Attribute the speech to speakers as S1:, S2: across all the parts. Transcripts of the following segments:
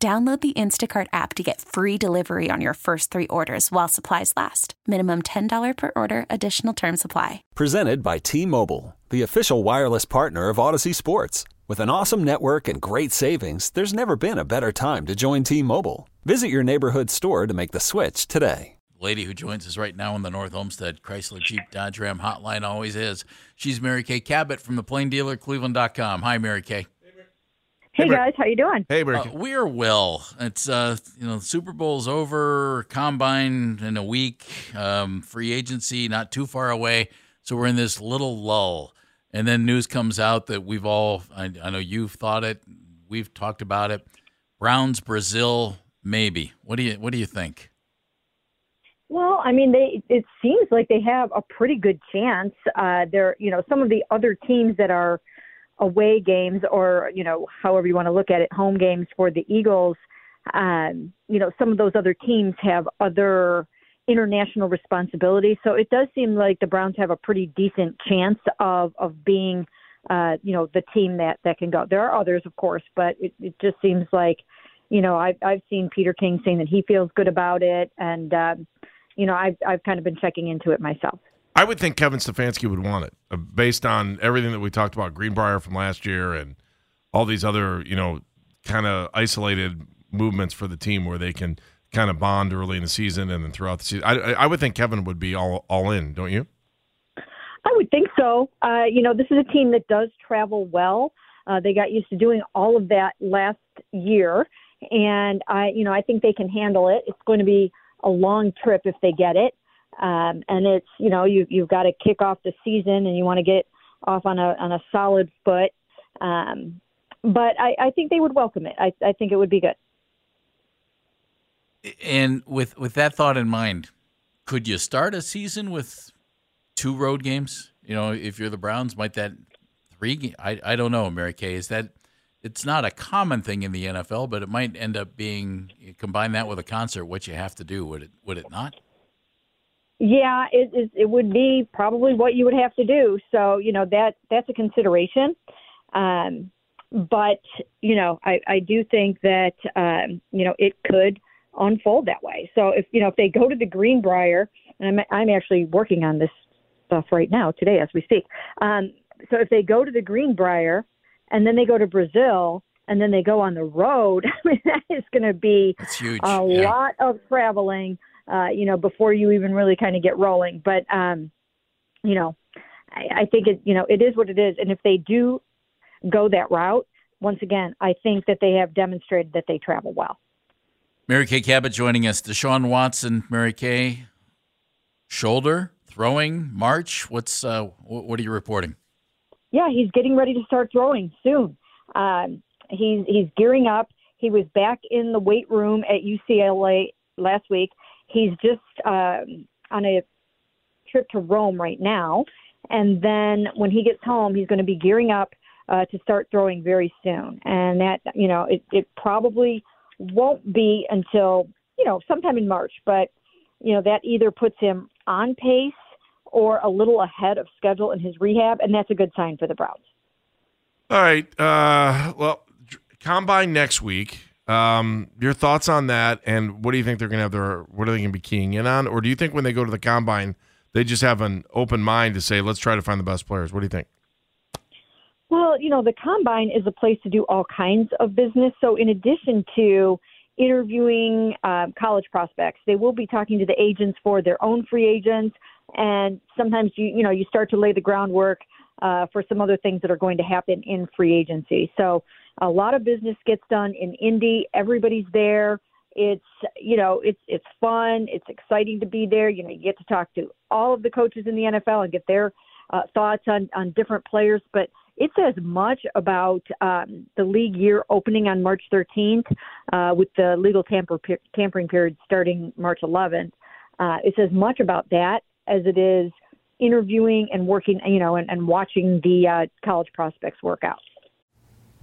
S1: Download the Instacart app to get free delivery on your first three orders while supplies last. Minimum $10 per order, additional term supply.
S2: Presented by T Mobile, the official wireless partner of Audacy Sports. With an awesome network and great savings, there's never been a better time to join T Mobile. Visit your neighborhood store to make the switch today.
S3: Lady who joins us right now on the North Olmsted Chrysler Jeep Dodge Ram hotline always is. She's Mary Kay Cabot from the Plain Dealer Cleveland.com. Hi, Mary Kay.
S4: Hey, guys, how you doing?
S5: Hey, Rick.
S3: Uh, we're well. It's uh, you know, the Super Bowl's over, combine in a week, um, free agency not too far away. So we're in this little lull, and then news comes out that we've all, I, I know you've thought it, we've talked about it. Browns, Brazil, maybe. What do you What do you think?
S4: Well, I mean, they it seems like they have a pretty good chance. Uh, they're, you know, some of the other teams that are away games or you know however you want to look at it home games for the eagles um you know some of those other teams have other international responsibilities. So it does seem like the browns have a pretty decent chance of of being uh you know the team that that can go. There are others of course but it, it just seems like you know i've i've seen peter king saying that he feels good about it. And um you know i've i've kind of been checking into it myself
S5: I would think Kevin Stefanski would want it uh, based on everything that we talked about Greenbrier from last year and all these other, you know, kind of isolated movements for the team where they can kind of bond early in the season and then throughout the season. I, I would think Kevin would be all all in, don't you?
S4: I would think so. Uh, you know, this is a team that does travel well. Uh, they got used to doing all of that last year, and I, you know, I think they can handle it. It's going to be a long trip if they get it. Um, and it's you know you you've got to kick off the season and you want to get off on a on a solid foot. Um, but I, I think they would welcome it. I, I think it would be good.
S3: And with with that thought in mind, could you start a season with two road games? You know, if you're the Browns, might that three? I I don't know, Mary Kay. Is that it's not a common thing in the NFL, but it might end up being combine that with a concert. What you have to do would it would it not?
S4: Yeah, it, it it would be probably what you would have to do. So you know that that's a consideration. Um, but you know, I I do think that um, you know it could unfold that way. So if you know if they go to the Greenbrier, and I'm I'm actually working on this stuff right now today as we speak. Um, so if they go to the Greenbrier, and then they go to Brazil, and then they go on the road, I mean that is going to be
S3: huge.
S4: a
S3: Yeah.
S4: lot of traveling uh, you know, before you even really kind of get rolling. But, um, you know, I, I think it, you know, it is what it is. And if they do go that route, once again, I think that they have demonstrated that they travel well.
S3: Mary Kay Cabot joining us. Deshaun Watson, Mary Kay, shoulder throwing March. What's uh, what are you reporting?
S4: Yeah, he's getting ready to start throwing soon. Um, he's he's gearing up. He was back in the weight room at UCLA last week. He's just um, on a trip to Rome right now, and then when he gets home, he's going to be gearing up uh, to start throwing very soon. And that you know, it, it probably won't be until you know sometime in March, but you know that either puts him on pace or a little ahead of schedule in his rehab, and that's a good sign for the Browns.
S5: All right. Uh, well, combine next week. Um, your thoughts on that, and what do you think they're going to have their? What are they going to be keying in on, or do you think when they go to the combine, they just have an open mind to say, let's try to find the best players? What do you think?
S4: Well, you know, the combine is a place to do all kinds of business. So, in addition to interviewing um, college prospects, they will be talking to the agents for their own free agents, and sometimes you you know you start to lay the groundwork uh, for some other things that are going to happen in free agency. So, a lot of business gets done in Indy. Everybody's there. It's you know it's it's fun. It's exciting to be there. You know you get to talk to all of the coaches in the NFL and get their uh, thoughts on on different players. But it says much about um, the league year opening on March 13th, uh, with the legal tamper, tampering period starting March 11th. Uh, it says much about that as it is interviewing and working, you know, and, and watching the uh, college prospects work out.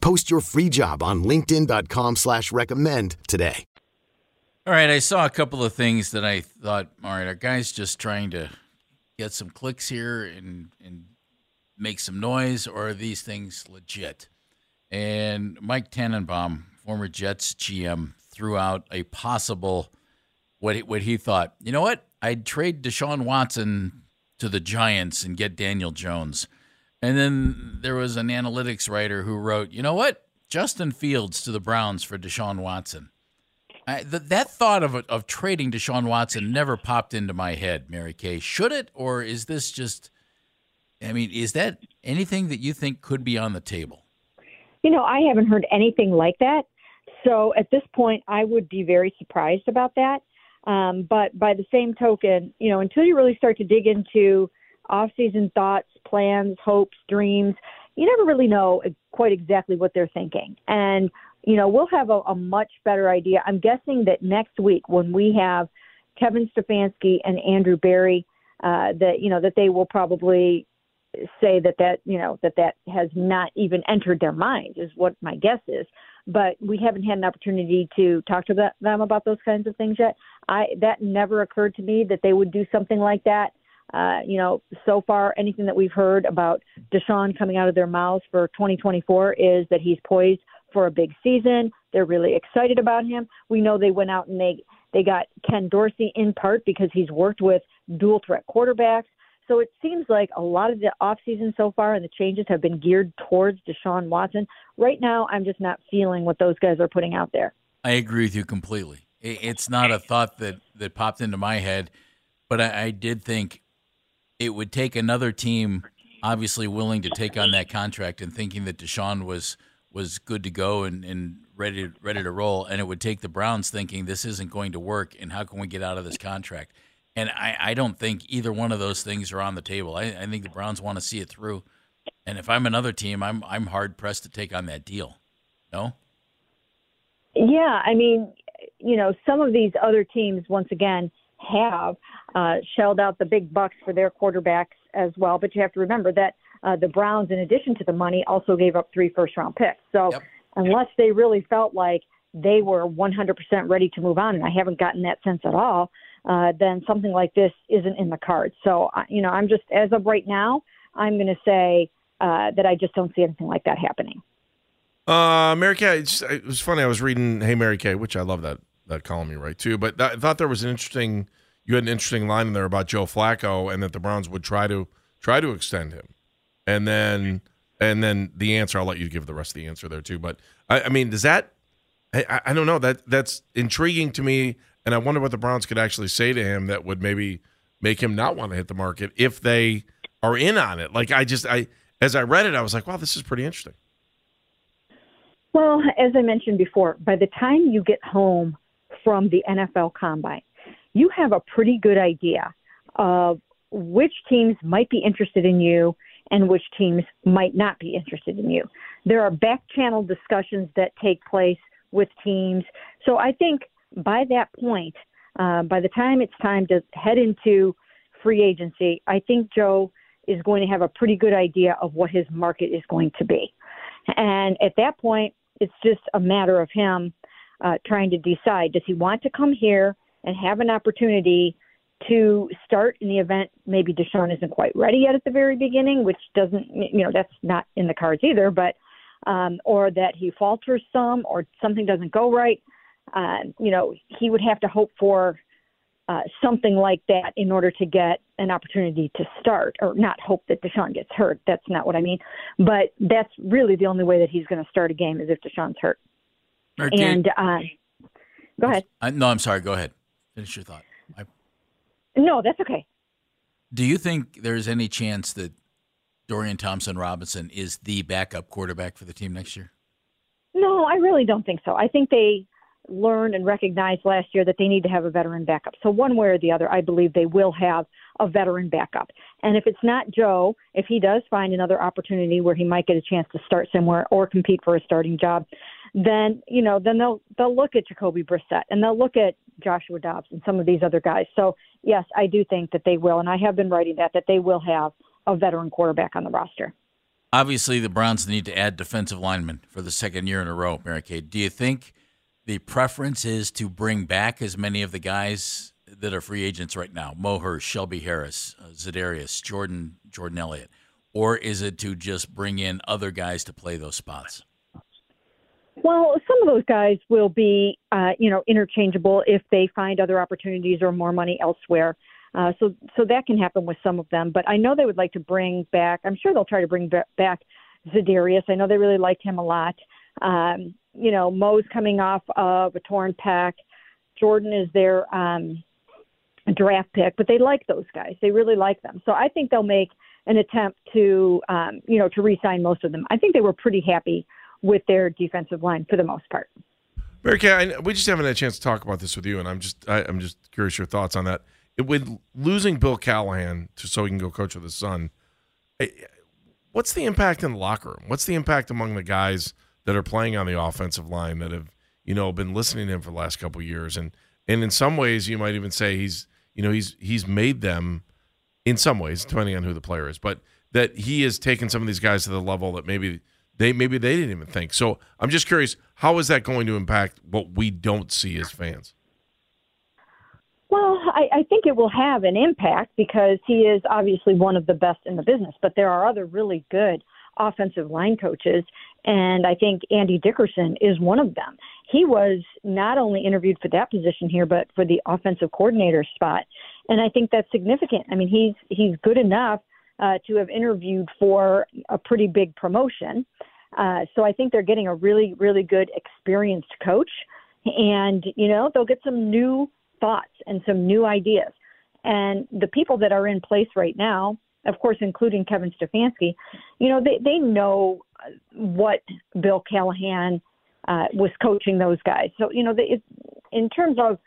S6: Post your free job on LinkedIn.com slash recommend today.
S3: All right, I saw a couple of things that I thought, all right, our guys just trying to get some clicks here and, and make some noise, or are these things legit? And Mike Tannenbaum, former Jets GM, threw out a possible what he, what he thought. You know what? I'd trade Deshaun Watson to the Giants and get Daniel Jones. And then there was an analytics writer who wrote, you know what? Justin Fields to the Browns for Deshaun Watson. I, th- that thought of of trading Deshaun Watson never popped into my head, Mary Kay. Should it, or is this just? I mean, is that anything that you think could be on the table?
S4: You know, I haven't heard anything like that. So at this point, I would be very surprised about that. Um, but by the same token, you know, until you really start to dig into off-season thoughts, plans, hopes, dreams, you never really know quite exactly what they're thinking. And you know, we'll have a, a much better idea. I'm guessing that next week when we have Kevin Stefanski and Andrew Berry, uh, that you know that they will probably say that that you know that that has not even entered their minds is what my guess is. But we haven't had an opportunity to talk to them about those kinds of things yet. I that never occurred to me that they would do something like that. Uh, you know, so far anything that we've heard about Deshaun coming out of their mouths for 2024 is that he's poised for a big season. They're really excited about him. We know they went out and they they got Ken Dorsey in part because he's worked with dual threat quarterbacks. So it seems like a lot of the offseason so far and the changes have been geared towards Deshaun Watson. Right now, I'm just not feeling what those guys are putting out there.
S3: I agree with you completely. It's not a thought that, that popped into my head, but I, I did think it would take another team, obviously willing to take on that contract and thinking that Deshaun was – was good to go and, and ready ready to roll, and it would take the Browns thinking this isn't going to work, and how can we get out of this contract? And I, I don't think either one of those things are on the table. I, I think the Browns want to see it through, and if I'm another team, I'm I'm hard pressed to take on that deal. No.
S4: Yeah, I mean, you know, some of these other teams once again have uh, shelled out the big bucks for their quarterbacks as well, but you have to remember that uh, the Browns, in addition to the money, also gave up three first round picks. So yep. unless they really felt like they were 100% ready to move on, and I haven't gotten that sense at all, uh, then something like this isn't in the cards. So, you know, I'm just, as of right now, I'm going to say uh, that I just don't see anything like that happening.
S5: Uh, Mary Kay. It's, it was funny. I was reading Hey Mary Kay, which I love that that column you write too. But I thought there was an interesting. You had an interesting line in there about Joe Flacco and that the Browns would try to try to extend him, and then and then the answer. I'll let you give the rest of the answer there too. But I, I mean, does that? I, I don't know. That that's intriguing to me, and I wonder what the Browns could actually say to him that would maybe make him not want to hit the market if they are in on it. Like I just I as I read it, I was like, wow, this is pretty interesting.
S4: Well, as I mentioned before, by the time you get home from the NFL Combine, you have a pretty good idea of which teams might be interested in you and which teams might not be interested in you. There are back channel discussions that take place with teams. So I think by that point, uh, by the time it's time to head into free agency, I think Joe is going to have a pretty good idea of what his market is going to be. And at that point, it's just a matter of him uh, trying to decide does he want to come here and have an opportunity to start in the event maybe Deshaun isn't quite ready yet at the very beginning, which doesn't, you know, that's not in the cards either, but, um, or that he falters some or something doesn't go right. Uh, you know, he would have to hope for uh, something like that in order to get an opportunity to start, or not hope that Deshaun gets hurt. That's not what I mean. But that's really the only way that he's going to start a game is if Deshaun's hurt. And uh, go ahead.
S3: I, no, I'm sorry. Go ahead. Finish your thought. I,
S4: no, that's okay.
S3: Do you think there's any chance that Dorian Thompson Robinson is the backup quarterback for the team next year?
S4: No, I really don't think so. I think they learned and recognized last year that they need to have a veteran backup. So one way or the other, I believe they will have a veteran backup. And if it's not Joe, if he does find another opportunity where he might get a chance to start somewhere or compete for a starting job, then you know then they'll they'll look at Jacoby Brissett and they'll look at Joshua Dobbs and some of these other guys. So yes, I do think that they will, and I have been writing that that they will have a veteran quarterback on the roster.
S3: Obviously, the Browns need to add defensive linemen for the second year in a row. Mary Kay, do you think? The preference is to bring back as many of the guys that are free agents right now Mo Hurst, Shelby Harris, uh, Za'Darius, Jordan, Jordan Elliott? Or is it to just bring in other guys to play those spots?
S4: Well, some of those guys will be, uh, you know, interchangeable if they find other opportunities or more money elsewhere. Uh, so, so that can happen with some of them. But I know they would like to bring back. I'm sure they'll try to bring back Za'Darius. I know they really liked him a lot. Um, you know, Mo's coming off of a torn pec. Jordan is their um, draft pick, but they like those guys. They really like them. So I think they'll make an attempt to, um, you know, to re-sign most of them. I think they were pretty happy with their defensive line for the most part.
S5: Mary Kay, we just haven't had a chance to talk about this with you, and I'm just I, am just curious your thoughts on that. It, with losing Bill Callahan to so he can go coach with his son, what's the impact in the locker room? What's the impact among the guys – that are playing on the offensive line that have you know been listening to him for the last couple years, and and in some ways you might even say he's you know he's he's made them in some ways depending on who the player is, but that he has taken some of these guys to the level that maybe they maybe they didn't even think. So I'm just curious, how is that going to impact what we don't see as fans?
S4: Well, I, I think it will have an impact because he is obviously one of the best in the business, but there are other really good offensive line coaches, and I think Andy Dickerson is one of them. He was not only interviewed for that position here, but for the offensive coordinator spot, and I think that's significant. I mean, he's he's good enough uh, to have interviewed for a pretty big promotion. Uh, so I think they're getting a really, really good experienced coach, and you know they'll get some new thoughts and some new ideas. And the people that are in place right now, of course, including Kevin Stefanski, you know, they, they know what Bill Callahan uh, was coaching those guys. So, you know, they, in terms of,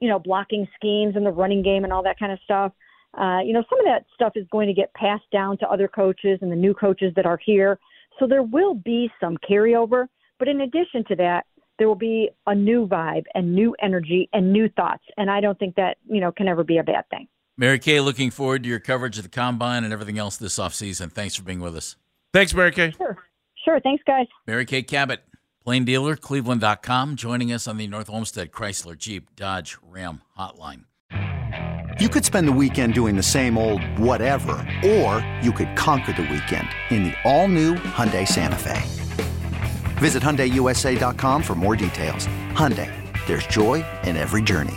S4: you know, blocking schemes and the running game and all that kind of stuff, uh, you know, some of that stuff is going to get passed down to other coaches and the new coaches that are here. So there will be some carryover. But in addition to that, there will be a new vibe and new energy and new thoughts. And I don't think that, you know, can ever be a bad thing.
S3: Mary Kay, looking forward to your coverage of the combine and everything else this offseason. Thanks for being with us.
S5: Thanks, Mary Kay.
S4: Sure. Sure. Thanks, guys.
S3: Mary Kay Cabot, Plain Dealer, Cleveland.com, joining us on the North Olmsted Chrysler Jeep Dodge Ram Hotline.
S7: You could spend the weekend doing the same old whatever, or you could conquer the weekend in the all new Hyundai Santa Fe. Visit HyundaiUSA.com for more details. Hyundai, there's joy in every journey.